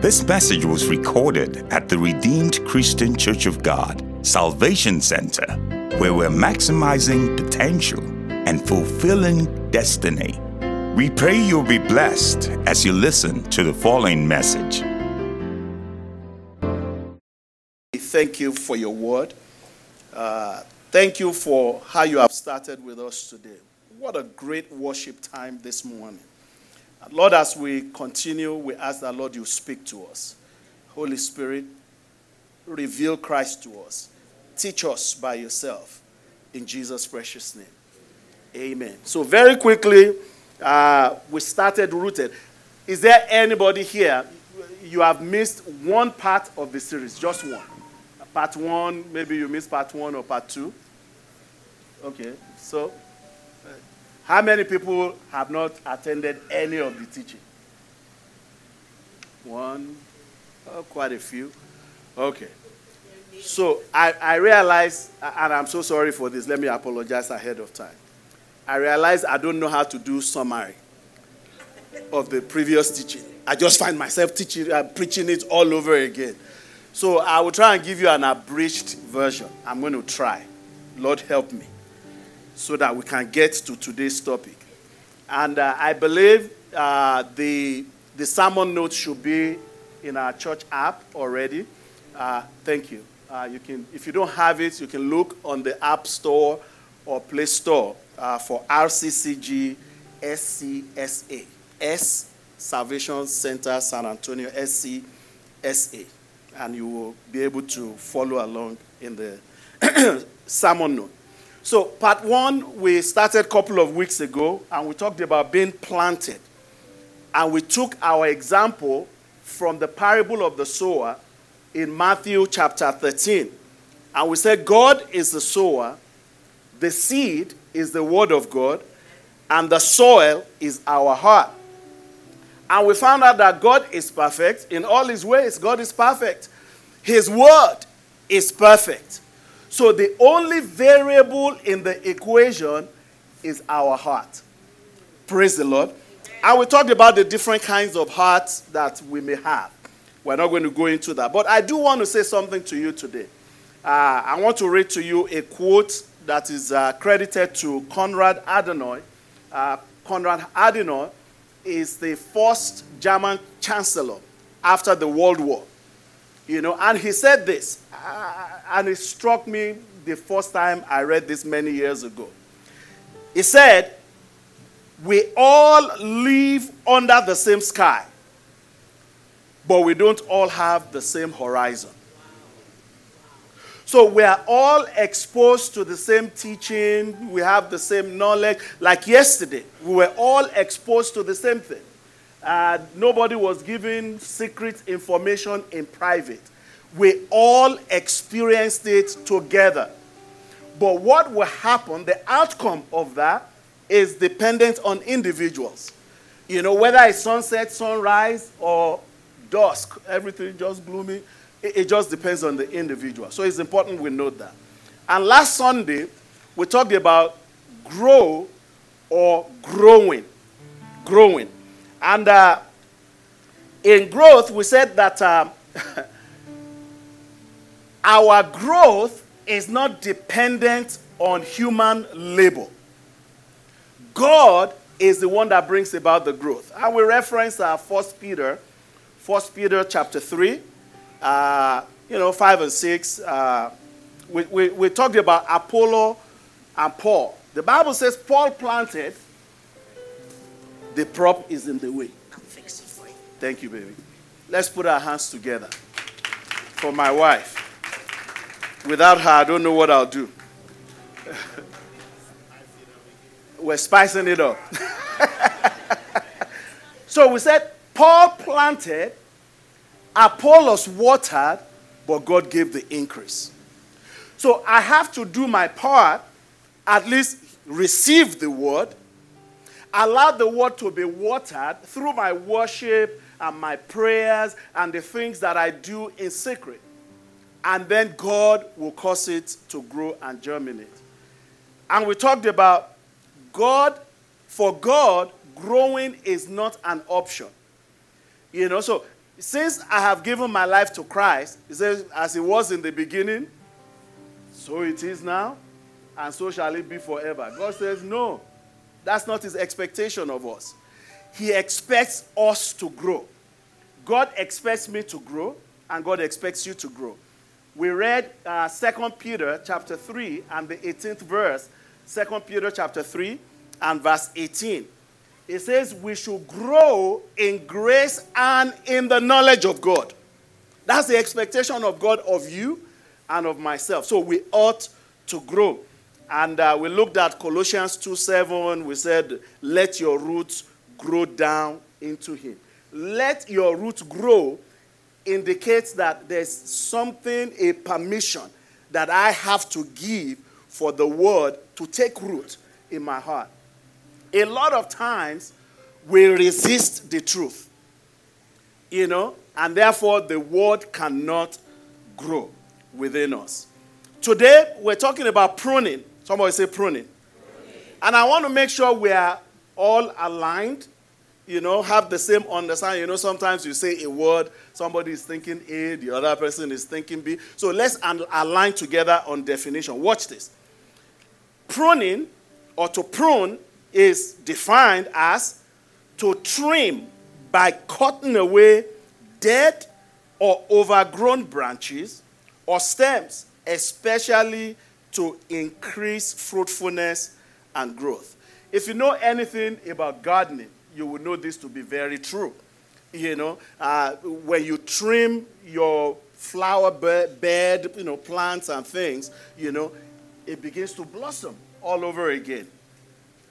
This message was recorded at the Redeemed Christian Church of God, Salvation Center, where we're maximizing potential and fulfilling destiny. We pray you'll be blessed as you listen to the following message. Thank you for your word. Uh, thank you for how you have started with us today. What a great worship time this morning. Lord, as we continue, we ask that, Lord, you speak to us. Holy Spirit, reveal Christ to us. Teach us by yourself. In Jesus' precious name. Amen. So, very quickly, uh, we started rooted. Is there anybody here? You have missed one part of the series, just one. Part one, maybe you missed part one or part two. Okay, so how many people have not attended any of the teaching? One, oh, quite a few. Okay. So I, I realize, and I'm so sorry for this, let me apologize ahead of time. I realize I don't know how to do summary of the previous teaching. I just find myself teaching, uh, preaching it all over again. So I will try and give you an abridged version. I'm going to try. Lord, help me so that we can get to today's topic. And uh, I believe uh, the, the sermon notes should be in our church app already. Uh, thank you. Uh, you can, if you don't have it, you can look on the App Store or Play Store uh, for RCCG SCSA. S Salvation Center San Antonio SCSA. And you will be able to follow along in the sermon note. So, part one, we started a couple of weeks ago, and we talked about being planted. And we took our example from the parable of the sower in Matthew chapter 13. And we said, God is the sower, the seed is the word of God, and the soil is our heart. And we found out that God is perfect in all his ways. God is perfect. His word is perfect. So the only variable in the equation is our heart. Praise the Lord. And we talked about the different kinds of hearts that we may have. We're not going to go into that. But I do want to say something to you today. Uh, I want to read to you a quote that is uh, credited to Konrad Adenauer. Uh, Konrad Adenauer is the first German chancellor after the World War. You know, and he said this, uh, and it struck me the first time I read this many years ago. He said, We all live under the same sky, but we don't all have the same horizon. So we are all exposed to the same teaching, we have the same knowledge. Like yesterday, we were all exposed to the same thing. Uh, nobody was giving secret information in private. We all experienced it together. But what will happen, the outcome of that, is dependent on individuals. You know, whether it's sunset, sunrise, or dusk, everything just gloomy, it, it just depends on the individual. So it's important we note that. And last Sunday, we talked about grow or growing. Growing. And uh, in growth, we said that um, our growth is not dependent on human labor. God is the one that brings about the growth. And we reference uh, 1 Peter, 1 Peter chapter 3, uh, you know, 5 and 6. Uh, we, we, we talked about Apollo and Paul. The Bible says Paul planted, the prop is in the way. I'll fix it for you. Thank you, baby. Let's put our hands together for my wife. Without her, I don't know what I'll do. We're spicing it up. so we said Paul planted, Apollos watered, but God gave the increase. So I have to do my part, at least receive the word, allow the word to be watered through my worship and my prayers and the things that I do in secret. And then God will cause it to grow and germinate. And we talked about God, for God, growing is not an option. You know, so since I have given my life to Christ, he says, as it was in the beginning, so it is now, and so shall it be forever. God says, no, that's not his expectation of us. He expects us to grow. God expects me to grow, and God expects you to grow. We read uh, 2 Peter chapter 3 and the 18th verse. 2 Peter chapter 3 and verse 18. It says, We should grow in grace and in the knowledge of God. That's the expectation of God of you and of myself. So we ought to grow. And uh, we looked at Colossians 2 7. We said, Let your roots grow down into Him. Let your roots grow indicates that there's something, a permission that I have to give for the word to take root in my heart. A lot of times we resist the truth, you know, and therefore the word cannot grow within us. Today we're talking about pruning. Somebody say pruning. And I want to make sure we are all aligned you know, have the same understanding. You know, sometimes you say a word, somebody is thinking A, the other person is thinking B. So let's align together on definition. Watch this. Pruning or to prune is defined as to trim by cutting away dead or overgrown branches or stems, especially to increase fruitfulness and growth. If you know anything about gardening, you will know this to be very true. You know, uh, when you trim your flower bed, you know, plants and things, you know, it begins to blossom all over again.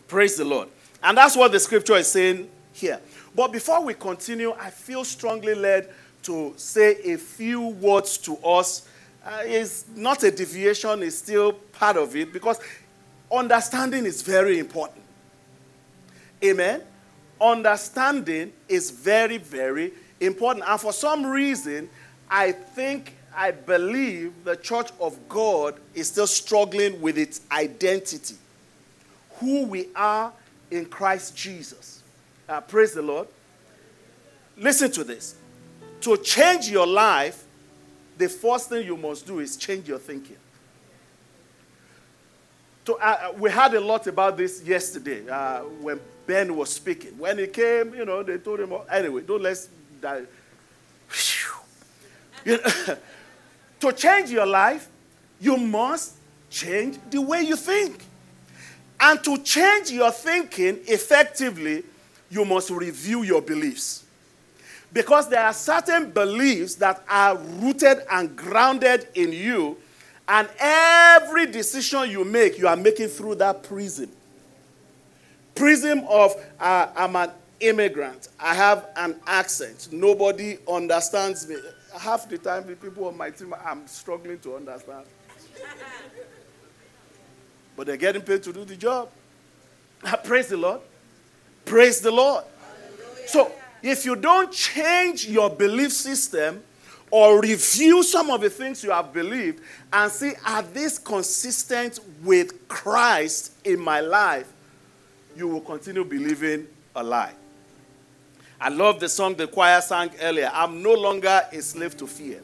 Praise the Lord. And that's what the scripture is saying here. But before we continue, I feel strongly led to say a few words to us. Uh, it's not a deviation, it's still part of it because understanding is very important. Amen understanding is very, very important. And for some reason, I think, I believe the church of God is still struggling with its identity. Who we are in Christ Jesus. Uh, praise the Lord. Listen to this. To change your life, the first thing you must do is change your thinking. To, uh, we had a lot about this yesterday uh, when Ben was speaking. When he came, you know, they told him, anyway, don't let's die. You know, to change your life, you must change the way you think. And to change your thinking effectively, you must review your beliefs. Because there are certain beliefs that are rooted and grounded in you, and every decision you make, you are making through that prism prism of uh, I'm an immigrant. I have an accent. Nobody understands me. Half the time, the people on my team, I'm struggling to understand. but they're getting paid to do the job. Praise the Lord. Praise the Lord. Hallelujah. So, if you don't change your belief system or review some of the things you have believed and see, are these consistent with Christ in my life? you will continue believing a lie. I love the song the choir sang earlier. I'm no longer a slave to fear.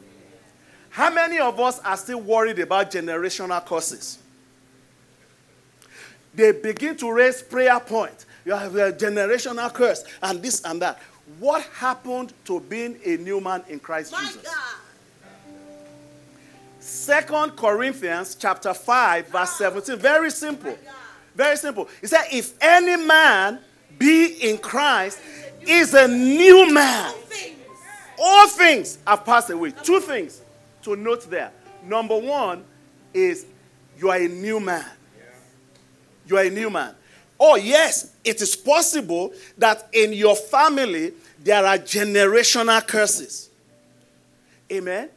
How many of us are still worried about generational curses? They begin to raise prayer points. You have a generational curse and this and that. What happened to being a new man in Christ My Jesus? Second Corinthians chapter 5 verse ah. 17. Very simple. Very simple. He said, if any man be in Christ, is a new man. All things have passed away. Two things to note there. Number one is you are a new man. You are a new man. Oh, yes, it is possible that in your family there are generational curses. Amen.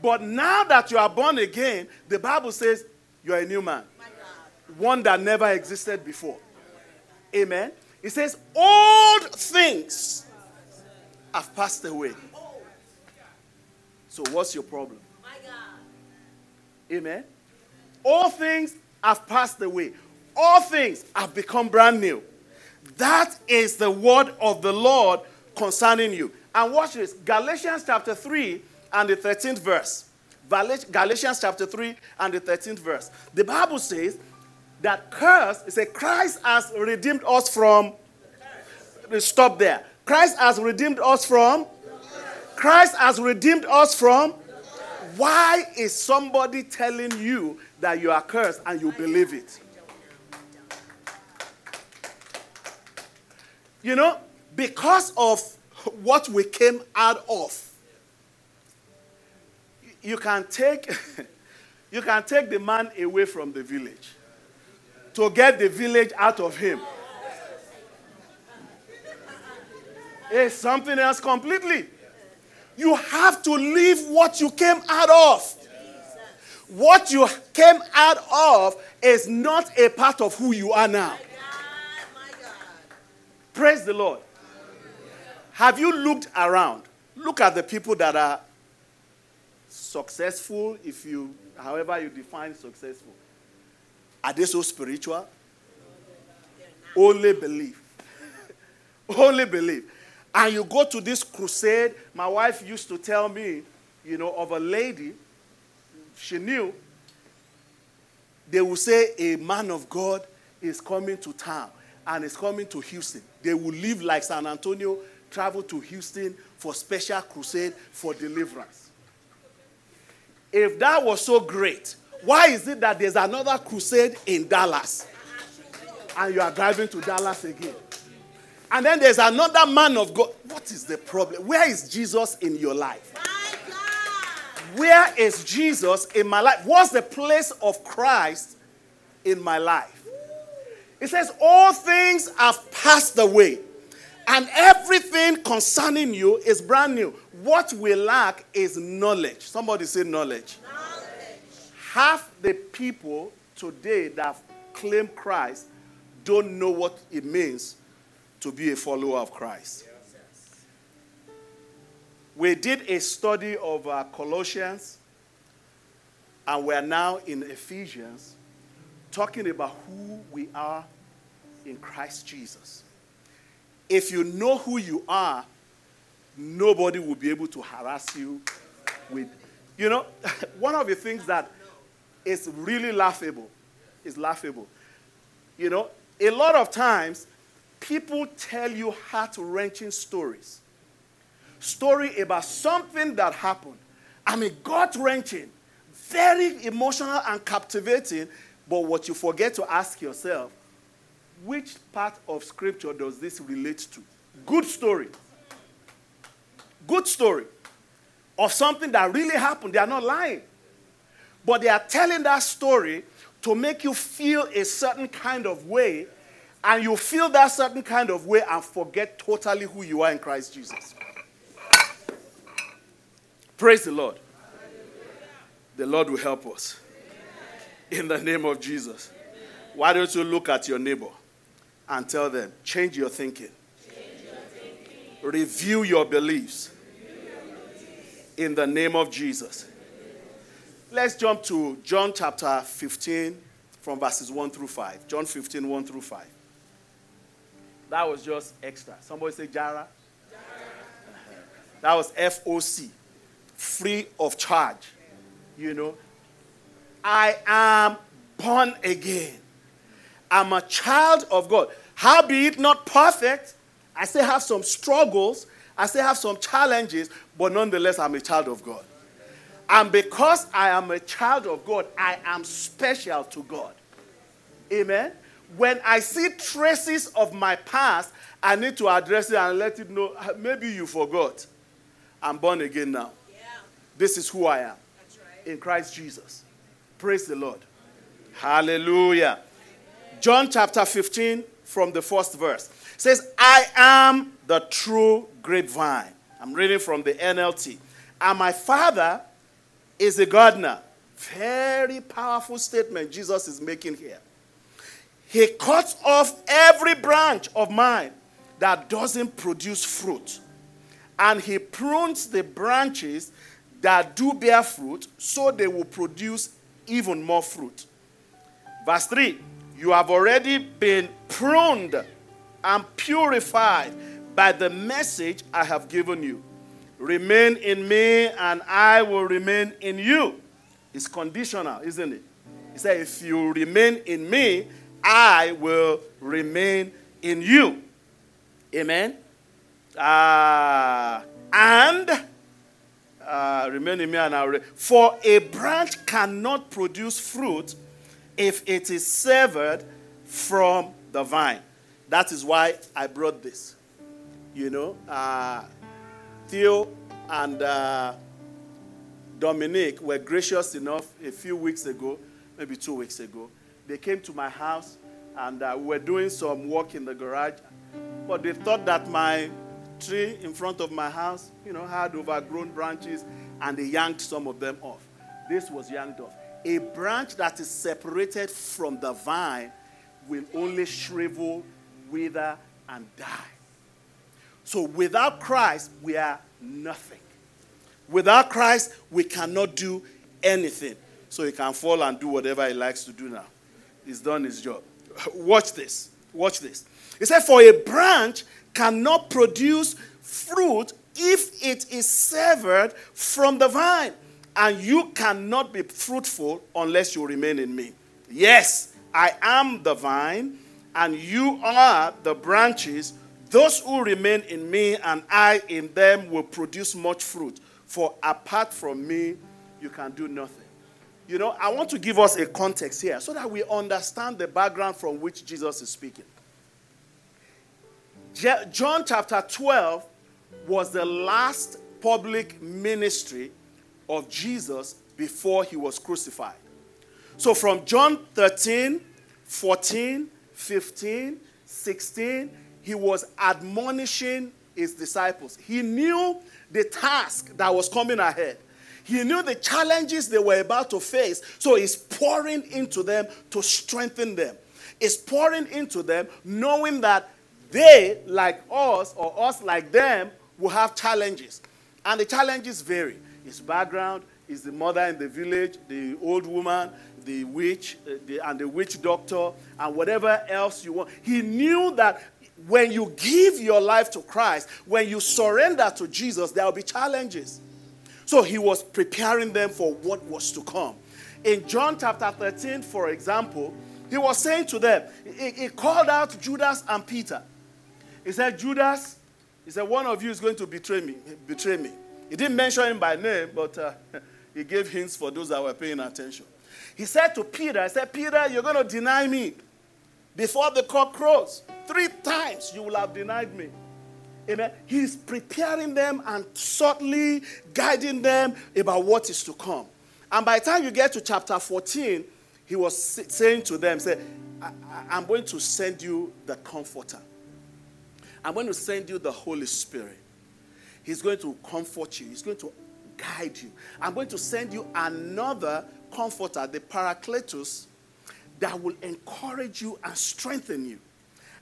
But now that you are born again, the Bible says you are a new man one that never existed before. Amen. It says, Old things have passed away. So, what's your problem? Amen. All things have passed away. All things have become brand new. That is the word of the Lord concerning you. And watch this Galatians chapter 3 and the 13th verse. Galatians chapter 3 and the 13th verse. The Bible says that curse is a Christ has redeemed us from. Stop there. Christ has redeemed us from. Christ has redeemed us from. Why is somebody telling you that you are cursed and you believe it? You know, because of what we came out of, you can take you can take the man away from the village to get the village out of him. It's something else completely. You have to leave what you came out of. What you came out of is not a part of who you are now. Praise the Lord. Have you looked around? Look at the people that are successful, if you, however you define successful. Are they so spiritual? Only believe. Only believe. And you go to this crusade. My wife used to tell me, you know, of a lady she knew. They will say a man of God is coming to town and is coming to Houston. They will leave like San Antonio, travel to Houston for special crusade for deliverance. If that was so great, why is it that there's another crusade in Dallas and you are driving to Dallas again? And then there's another man of God. What is the problem? Where is Jesus in your life? Where is Jesus in my life? What's the place of Christ in my life? It says, All things have passed away, and everything concerning you is brand new. What we lack is knowledge. Somebody say knowledge. knowledge. Half the people today that claim Christ don't know what it means to be a follower of Christ. We did a study of uh, Colossians, and we're now in Ephesians, talking about who we are in Christ Jesus. If you know who you are, nobody will be able to harass you with. You know, one of the things that is really laughable is laughable. You know, a lot of times people tell you heart wrenching stories. Story about something that happened. I mean, gut wrenching, very emotional and captivating. But what you forget to ask yourself, which part of scripture does this relate to? Good story. Good story of something that really happened. They are not lying. But they are telling that story to make you feel a certain kind of way and you feel that certain kind of way and forget totally who you are in Christ Jesus. Praise the Lord. The Lord will help us. In the name of Jesus. Why don't you look at your neighbor and tell them, change your thinking, review your beliefs in the name of Jesus. Let's jump to John chapter 15 from verses 1 through 5. John 15, 1 through 5. That was just extra. Somebody say Jara. Jara. That was FOC, free of charge. You know, I am born again. I'm a child of God. How be it not perfect? I still have some struggles. I still have some challenges, but nonetheless, I'm a child of God. And because I am a child of God, I am special to God. Amen when I see traces of my past, I need to address it and let it know. Maybe you forgot. I'm born again now. Yeah. This is who I am right. in Christ Jesus. Praise the Lord. Hallelujah. John chapter 15, from the first verse, says, I am the true grapevine. I'm reading from the NLT. And my father is a gardener. Very powerful statement Jesus is making here. He cuts off every branch of mine that doesn't produce fruit. And he prunes the branches that do bear fruit so they will produce even more fruit. Verse 3 You have already been pruned and purified by the message I have given you. Remain in me, and I will remain in you. It's conditional, isn't it? He said, If you remain in me, I will remain in you. Amen. Uh, and uh, remain in me, and I. For a branch cannot produce fruit if it is severed from the vine. That is why I brought this. You know, uh, Theo and uh, Dominique were gracious enough a few weeks ago, maybe two weeks ago. They came to my house and uh, we were doing some work in the garage. But they thought that my tree in front of my house, you know, had overgrown branches and they yanked some of them off. This was yanked off. A branch that is separated from the vine will only shrivel, wither, and die. So without Christ, we are nothing. Without Christ, we cannot do anything. So he can fall and do whatever he likes to do now. He's done his job. Watch this. Watch this. He said, For a branch cannot produce fruit if it is severed from the vine. And you cannot be fruitful unless you remain in me. Yes, I am the vine, and you are the branches. Those who remain in me and I in them will produce much fruit. For apart from me, you can do nothing. You know, I want to give us a context here so that we understand the background from which Jesus is speaking. John chapter 12 was the last public ministry of Jesus before he was crucified. So from John 13, 14, 15, 16, he was admonishing his disciples. He knew the task that was coming ahead. He knew the challenges they were about to face, so he's pouring into them to strengthen them. He's pouring into them knowing that they, like us, or us like them, will have challenges. And the challenges vary. His background, is the mother in the village, the old woman, the witch, uh, the, and the witch doctor, and whatever else you want. He knew that when you give your life to Christ, when you surrender to Jesus, there will be challenges. So he was preparing them for what was to come. In John chapter 13, for example, he was saying to them, he, he called out Judas and Peter. He said, Judas, he said, one of you is going to betray me. Betray me. He didn't mention him by name, but uh, he gave hints for those that were paying attention. He said to Peter, I said, Peter, you're going to deny me before the cock crows. Three times you will have denied me. Amen. He's preparing them and subtly guiding them about what is to come. And by the time you get to chapter 14, he was saying to them, say, I'm going to send you the comforter. I'm going to send you the Holy Spirit. He's going to comfort you. He's going to guide you. I'm going to send you another comforter, the Paracletus, that will encourage you and strengthen you.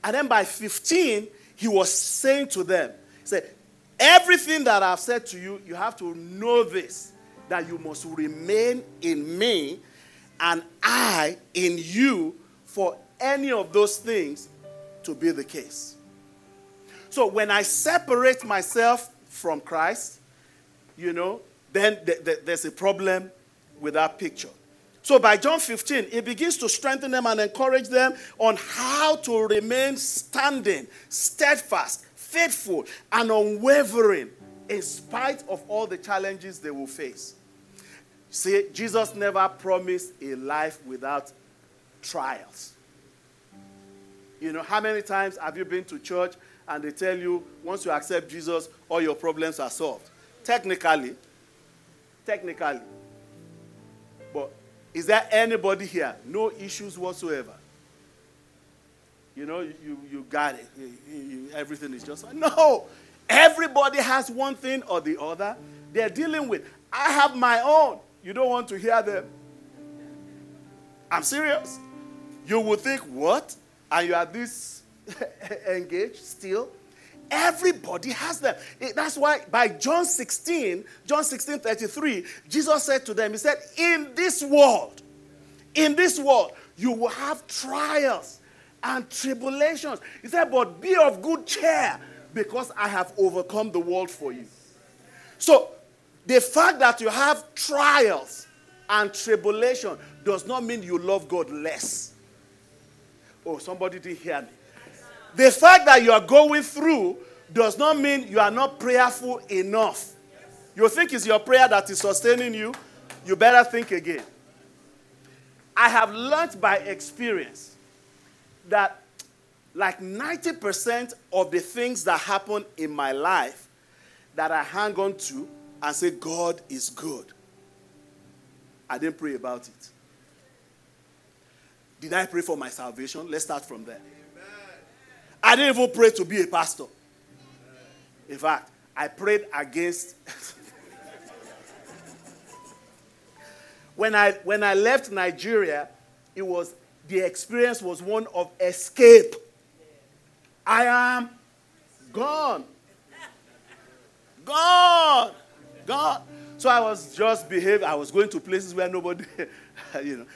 And then by 15, he was saying to them, He said, Everything that I've said to you, you have to know this that you must remain in me and I in you for any of those things to be the case. So when I separate myself from Christ, you know, then th- th- there's a problem with that picture. So by John 15, it begins to strengthen them and encourage them on how to remain standing, steadfast, faithful, and unwavering in spite of all the challenges they will face. See, Jesus never promised a life without trials. You know, how many times have you been to church and they tell you once you accept Jesus, all your problems are solved? Technically, technically. But is there anybody here? No issues whatsoever. You know, you, you got it. You, you, everything is just no. Everybody has one thing or the other they're dealing with. I have my own. You don't want to hear them. I'm serious. You would think, what? And you are this engaged still? Everybody has them. That's why by John 16, John 16 33, Jesus said to them, He said, In this world, in this world, you will have trials and tribulations. He said, But be of good cheer, because I have overcome the world for you. So, the fact that you have trials and tribulation does not mean you love God less. Oh, somebody didn't hear me. The fact that you are going through does not mean you are not prayerful enough. You think it's your prayer that is sustaining you, you better think again. I have learned by experience that like 90% of the things that happen in my life that I hang on to and say, God is good. I didn't pray about it. Did I pray for my salvation? Let's start from there. I didn't even pray to be a pastor. In fact, I prayed against. when, I, when I left Nigeria, it was the experience was one of escape. I am gone. Gone. Gone. So I was just behaving. I was going to places where nobody, you know.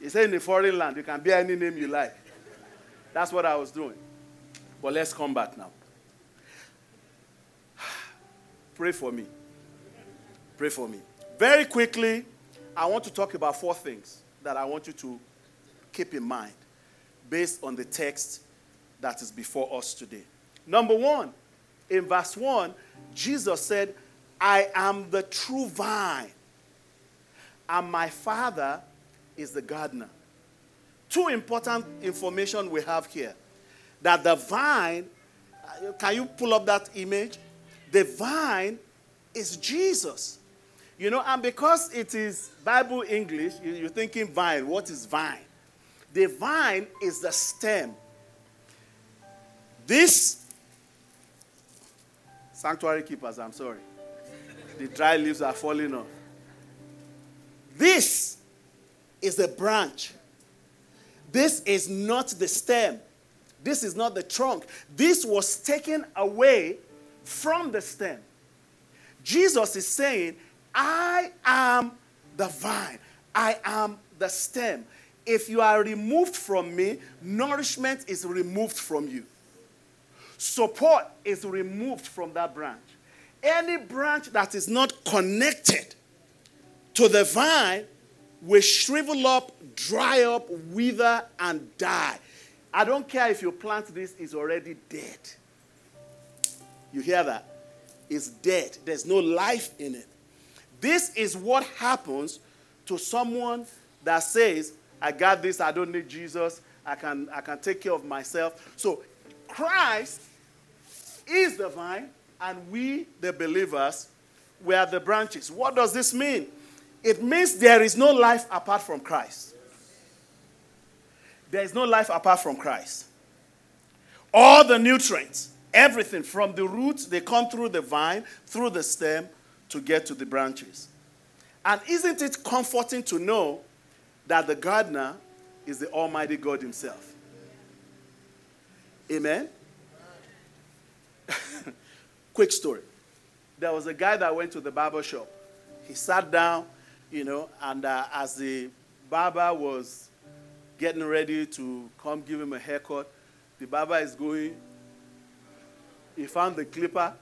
He said in a foreign land, you can bear any name you like. That's what I was doing. But let's come back now. Pray for me. Pray for me. Very quickly, I want to talk about four things that I want you to keep in mind based on the text that is before us today. Number one, in verse 1, Jesus said, I am the true vine, and my Father is the gardener. Two important information we have here. That the vine, uh, can you pull up that image? The vine is Jesus. You know, and because it is Bible English, you're thinking vine. What is vine? The vine is the stem. This, sanctuary keepers, I'm sorry. The dry leaves are falling off. This is the branch. This is not the stem. This is not the trunk. This was taken away from the stem. Jesus is saying, I am the vine, I am the stem. If you are removed from me, nourishment is removed from you. Support is removed from that branch. Any branch that is not connected to the vine will shrivel up, dry up, wither, and die. I don't care if you plant this, it's already dead. You hear that? It's dead. There's no life in it. This is what happens to someone that says, I got this, I don't need Jesus, I can, I can take care of myself. So Christ is the vine, and we, the believers, we are the branches. What does this mean? It means there is no life apart from Christ. There is no life apart from Christ. All the nutrients, everything from the roots, they come through the vine, through the stem to get to the branches. And isn't it comforting to know that the gardener is the Almighty God Himself? Amen? Quick story. There was a guy that went to the barber shop. He sat down you know, and uh, as the barber was getting ready to come give him a haircut, the barber is going, he found the clipper.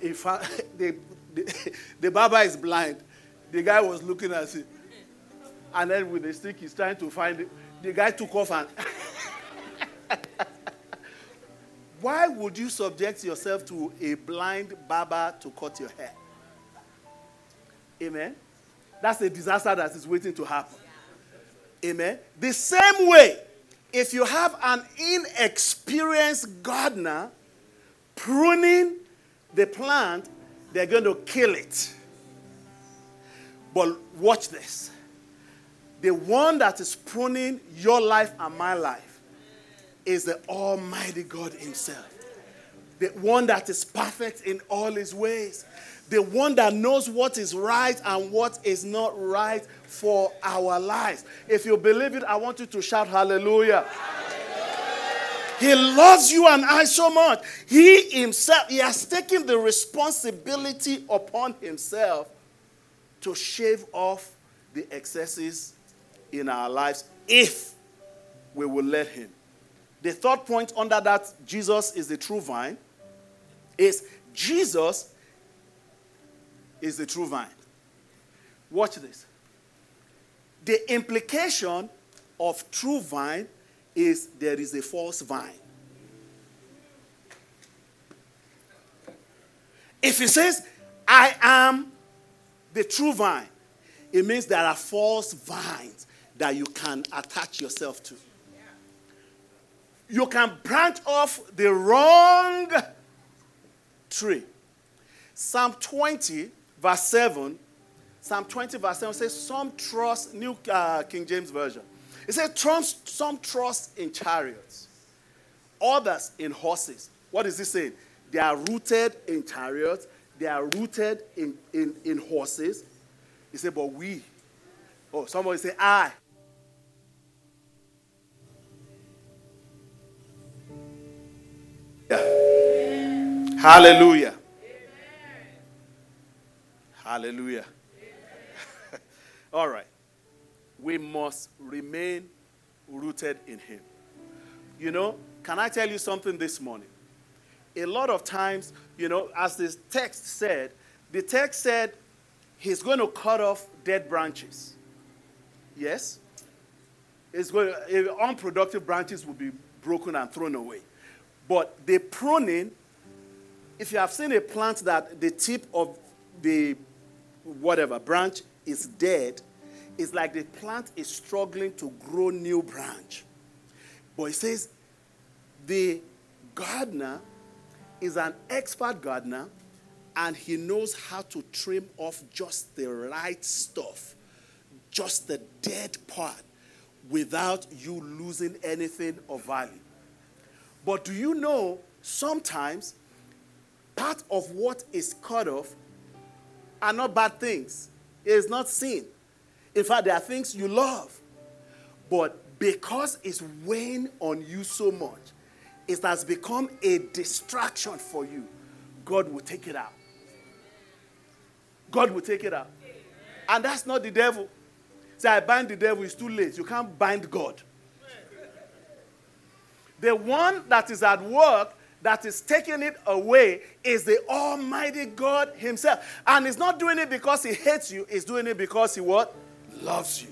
He found, the, the, the barber is blind. The guy was looking at it. And then with the stick, he's trying to find it. The guy took off and. Why would you subject yourself to a blind barber to cut your hair? Amen. That's a disaster that is waiting to happen. Amen. The same way, if you have an inexperienced gardener pruning the plant, they're going to kill it. But watch this. The one that is pruning your life and my life is the Almighty God Himself. The one that is perfect in all His ways the one that knows what is right and what is not right for our lives. If you believe it, I want you to shout hallelujah. He loves you and I so much. He himself, he has taken the responsibility upon himself to shave off the excesses in our lives if we will let him. The third point under that, Jesus is the true vine, is Jesus is the true vine. Watch this. The implication of true vine is there is a false vine. If he says, I am the true vine, it means there are false vines that you can attach yourself to. You can branch off the wrong tree. Psalm 20, verse 7. Psalm 20, verse 7 says, Some trust, New uh, King James Version. It says, Some trust in chariots, others in horses. What is this saying? They are rooted in chariots, they are rooted in, in, in horses. He said, But we, oh, somebody say, I. Yeah. Hallelujah. Hallelujah. All right. We must remain rooted in Him. You know, can I tell you something this morning? A lot of times, you know, as this text said, the text said He's going to cut off dead branches. Yes? It's going to, eh, unproductive branches will be broken and thrown away. But the pruning, if you have seen a plant that the tip of the whatever branch is dead, it's like the plant is struggling to grow new branch. But it says the gardener is an expert gardener and he knows how to trim off just the right stuff, just the dead part, without you losing anything of value. But do you know sometimes part of what is cut off are not bad things. It is not sin. In fact, there are things you love. But because it's weighing on you so much, it has become a distraction for you. God will take it out. God will take it out. And that's not the devil. Say, I bind the devil, it's too late. You can't bind God. The one that is at work that is taking it away is the Almighty God Himself. And He's not doing it because He hates you, He's doing it because He what? Loves you.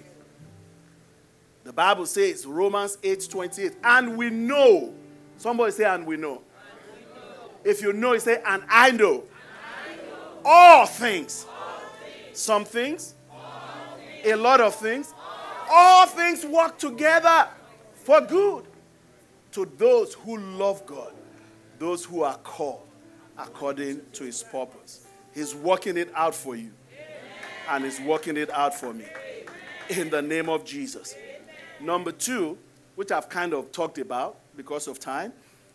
The Bible says, Romans 8 28, and we know. Somebody say, and we know. And we know. If you know, you say, and I know. And I know. All, things. Some things. A lot of things. All things work together for good to those who love God those who are called according to his purpose. He's working it out for you, and he's working it out for me. In the name of Jesus. Number two, which I've kind of talked about because of time,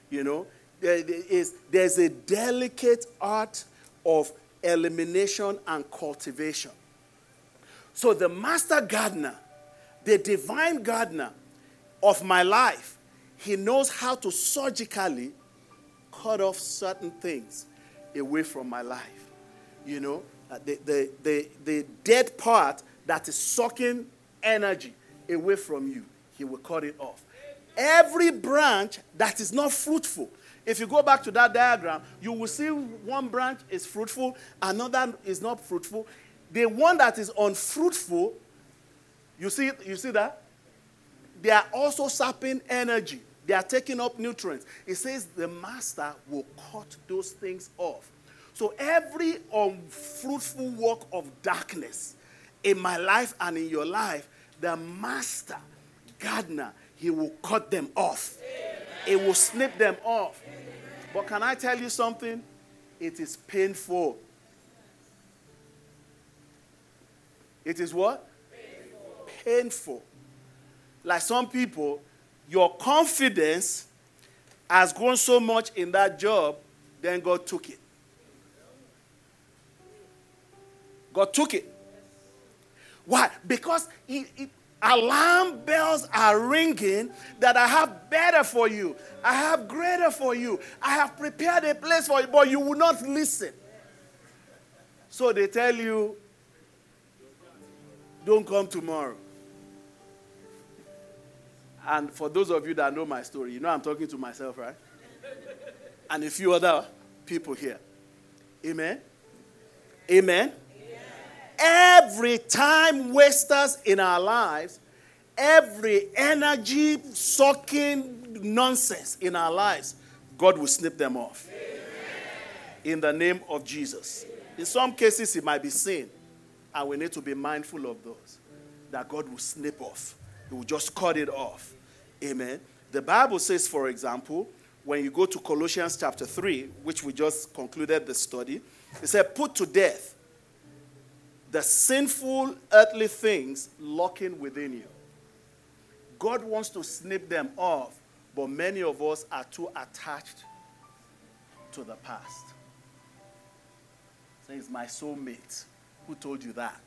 you know, there is, there's a delicate art of elimination and cultivation. So, the master gardener, the divine gardener of my life, he knows how to surgically cut off certain things away from my life. You know, uh, the, the, the, the dead part that is sucking energy away from you, he will cut it off. Every branch that is not fruitful, if you go back to that diagram, you will see one branch is fruitful, another is not fruitful. The one that is unfruitful, you see, you see that? They are also sapping energy. They are taking up nutrients. It says the master will cut those things off. So every unfruitful work of darkness in my life and in your life, the master gardener, he will cut them off. He will snip them off. But can I tell you something? It is painful. It is what? Painful. painful. Like some people, your confidence has grown so much in that job, then God took it. God took it. Why? Because he, he, alarm bells are ringing that I have better for you. I have greater for you. I have prepared a place for you, but you will not listen. So they tell you, don't come tomorrow. And for those of you that know my story, you know I'm talking to myself, right? and a few other people here. Amen. Amen. Every time wasters in our lives, every energy sucking nonsense in our lives, God will snip them off. Amen. In the name of Jesus. In some cases, it might be sin, and we need to be mindful of those that God will snip off. He will just cut it off. Amen. The Bible says, for example, when you go to Colossians chapter 3, which we just concluded the study, it said, Put to death the sinful earthly things lurking within you. God wants to snip them off, but many of us are too attached to the past. Says, My soulmate. Who told you that?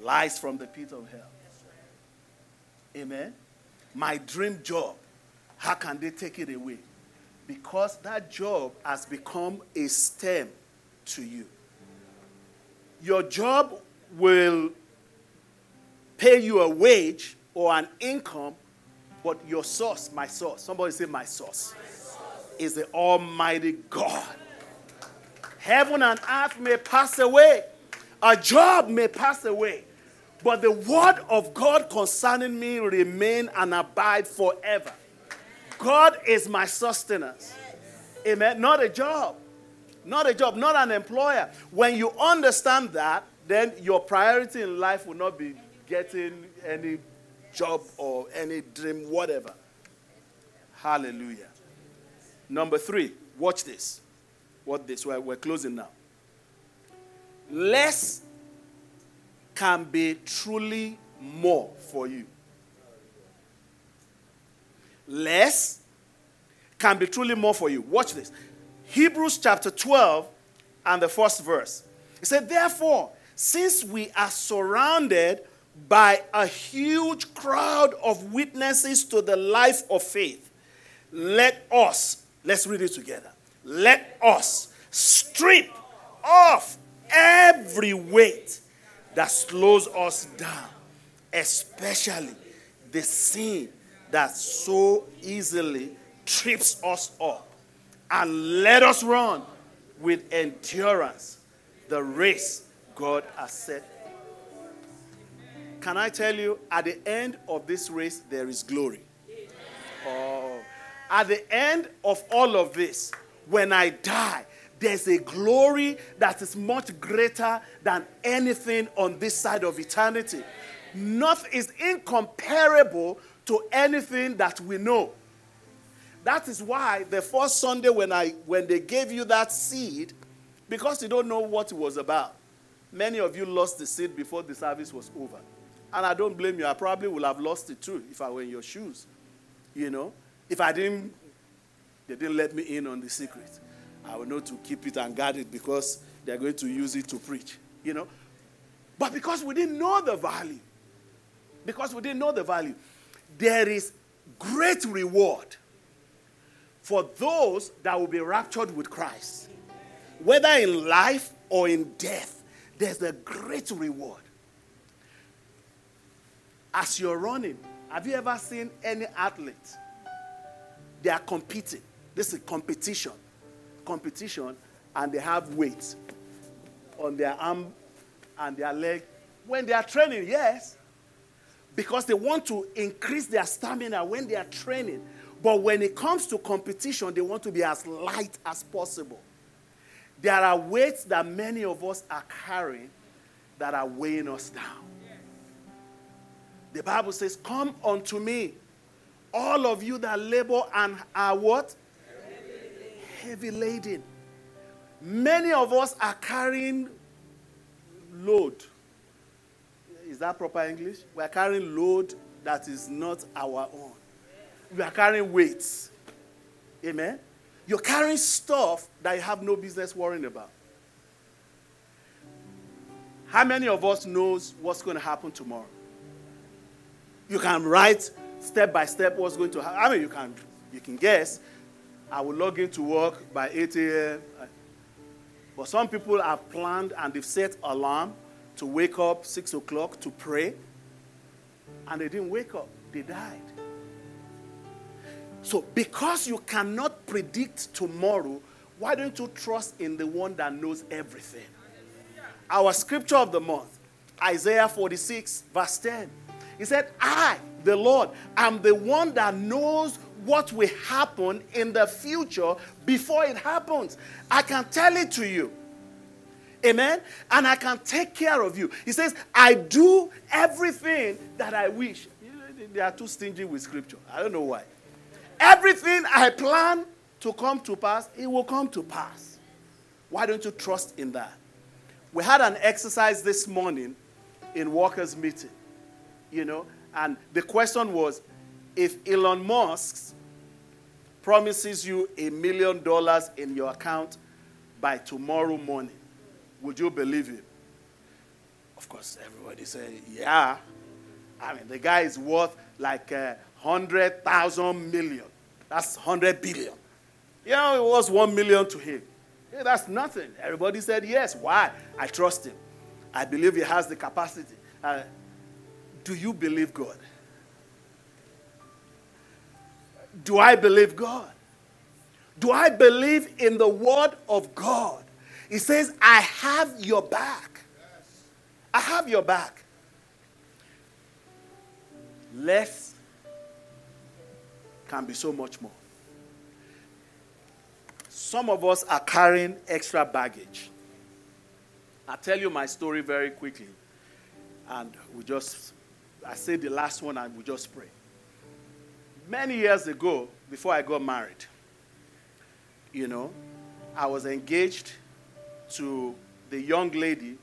Lies from the pit of hell. Amen. My dream job. How can they take it away? Because that job has become a stem to you. Your job will pay you a wage or an income, but your source, my source, somebody say, My source, my source. is the Almighty God. Heaven and earth may pass away, a job may pass away, but the word of God concerning me remain and abide forever. God is my sustenance. Amen. Not a job. Not a job, not an employer. When you understand that, then your priority in life will not be getting any job or any dream, whatever. Hallelujah. Number three, watch this. What this? We're, we're closing now. Less can be truly more for you. Less can be truly more for you. Watch this. Hebrews chapter 12 and the first verse. It said, Therefore, since we are surrounded by a huge crowd of witnesses to the life of faith, let us, let's read it together. Let us strip off every weight that slows us down, especially the sin that so easily trips us up and let us run with endurance the race God has set. Can I tell you, at the end of this race, there is glory. Oh, at the end of all of this, when I die, there's a glory that is much greater than anything on this side of eternity. Nothing is incomparable to anything that we know. That is why the first Sunday when I when they gave you that seed, because you don't know what it was about, many of you lost the seed before the service was over. And I don't blame you. I probably would have lost it too if I were in your shoes. You know? If I didn't, they didn't let me in on the secret. I will know to keep it and guard it because they're going to use it to preach. You know? But because we didn't know the value, because we didn't know the value, there is great reward for those that will be raptured with Christ. Whether in life or in death, there's a great reward. As you're running, have you ever seen any athlete? They are competing. This is competition. Competition, and they have weights on their arm and their leg. When they are training, yes, because they want to increase their stamina when they are training. But when it comes to competition, they want to be as light as possible. There are weights that many of us are carrying that are weighing us down. The Bible says, Come unto me, all of you that labor and are what? Heavy laden. Many of us are carrying load. Is that proper English? We are carrying load that is not our own We are carrying weights. Amen. You're carrying stuff that you have no business worrying about. How many of us knows what's going to happen tomorrow? You can write step by step what's going to happen. I mean, you can you can guess. I will log into work by 8 a.m. But some people have planned and they've set alarm to wake up 6 o'clock to pray, and they didn't wake up they died. So, because you cannot predict tomorrow, why don't you trust in the one that knows everything? Our scripture of the month, Isaiah 46, verse 10. He said, I, the Lord, am the one that knows what will happen in the future before it happens. I can tell it to you. Amen. And I can take care of you. He says, I do everything that I wish. They are too stingy with scripture. I don't know why. Everything I plan to come to pass, it will come to pass. Why don't you trust in that? We had an exercise this morning in workers' meeting, you know, and the question was if Elon Musk promises you a million dollars in your account by tomorrow morning, would you believe him? Of course, everybody said, yeah. I mean, the guy is worth like a hundred thousand million. That's hundred billion. You know, it was one million to him. Yeah, that's nothing. Everybody said yes. Why? I trust him. I believe he has the capacity. Uh, do you believe God? Do I believe God? Do I believe in the word of God? He says, I have your back. I have your back. Less can be so much more. Some of us are carrying extra baggage. I'll tell you my story very quickly. And we just, I say the last one and we just pray. Many years ago, before I got married, you know, I was engaged to the young lady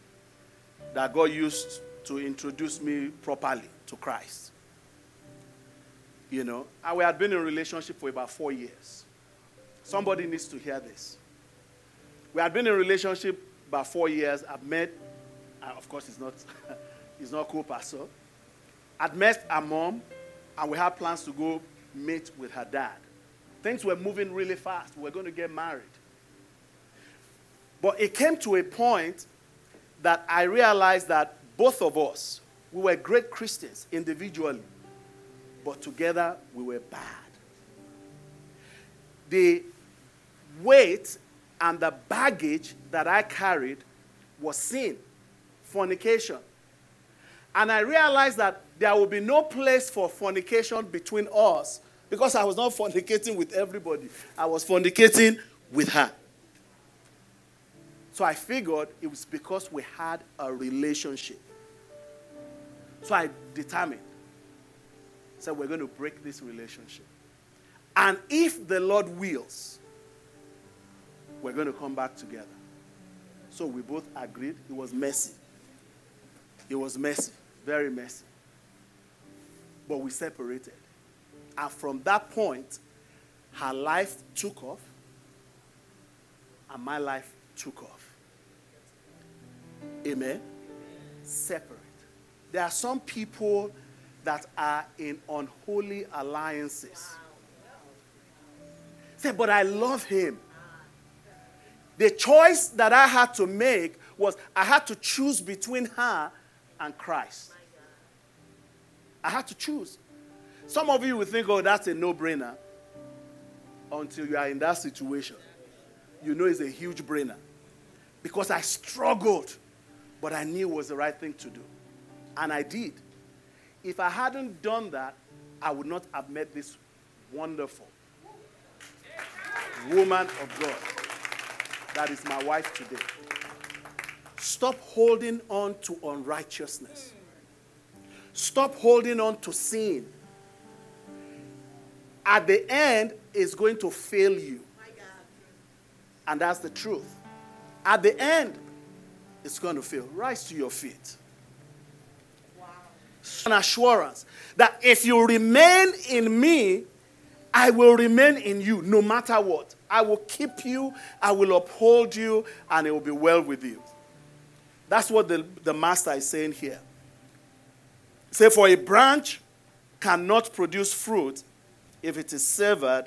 that God used to introduce me properly to Christ. You know, and we had been in relationship for about four years. Somebody needs to hear this. We had been in relationship about four years. I've met, uh, of course, it's not, it's not cool, Pastor. I'd met her mom, and we had plans to go meet with her dad. Things were moving really fast. We were going to get married. But it came to a point that I realized that both of us, we were great Christians individually, but together we were bad. The weight and the baggage that I carried was sin, fornication. And I realized that there would be no place for fornication between us because I was not fornicating with everybody, I was fornicating with her. So I figured it was because we had a relationship. So I determined, so we're going to break this relationship. And if the Lord wills, we're going to come back together. So we both agreed. It was messy. It was messy, very messy. But we separated. And from that point, her life took off, and my life took off. Amen? Separate. There are some people that are in unholy alliances. Say, but I love him. The choice that I had to make was I had to choose between her and Christ. I had to choose. Some of you will think, oh, that's a no brainer until you are in that situation. You know it's a huge brainer. Because I struggled, but I knew it was the right thing to do. And I did. If I hadn't done that, I would not have met this wonderful woman of God that is my wife today. Stop holding on to unrighteousness. Stop holding on to sin. At the end, it's going to fail you. And that's the truth. At the end, it's going to fail. Rise to your feet. Wow. An assurance that if you remain in me, I will remain in you no matter what. I will keep you, I will uphold you, and it will be well with you. That's what the, the master is saying here. Say, for a branch cannot produce fruit if it is severed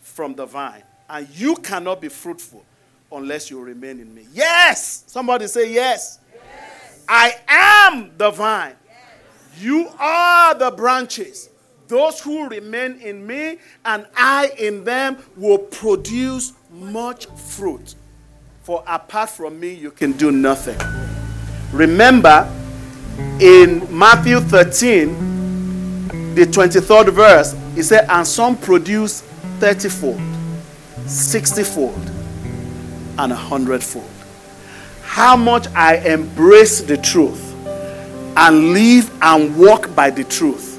from the vine. And you cannot be fruitful unless you remain in me. Yes! Somebody say, Yes. yes. I am the vine. Yes. You are the branches. Those who remain in me and I in them will produce much fruit. For apart from me, you can do nothing. Remember, in Matthew 13, the 23rd verse, he said, And some produce 30 fold, 60 fold, and a hundredfold. How much I embrace the truth and live and walk by the truth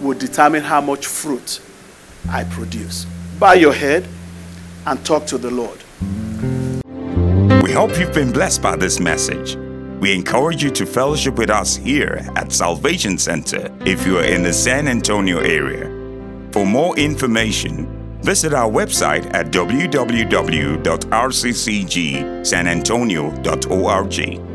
will determine how much fruit I produce. Bow your head and talk to the Lord. We hope you've been blessed by this message. We encourage you to fellowship with us here at Salvation Center if you are in the San Antonio area. For more information, visit our website at www.rccgsanantonio.org.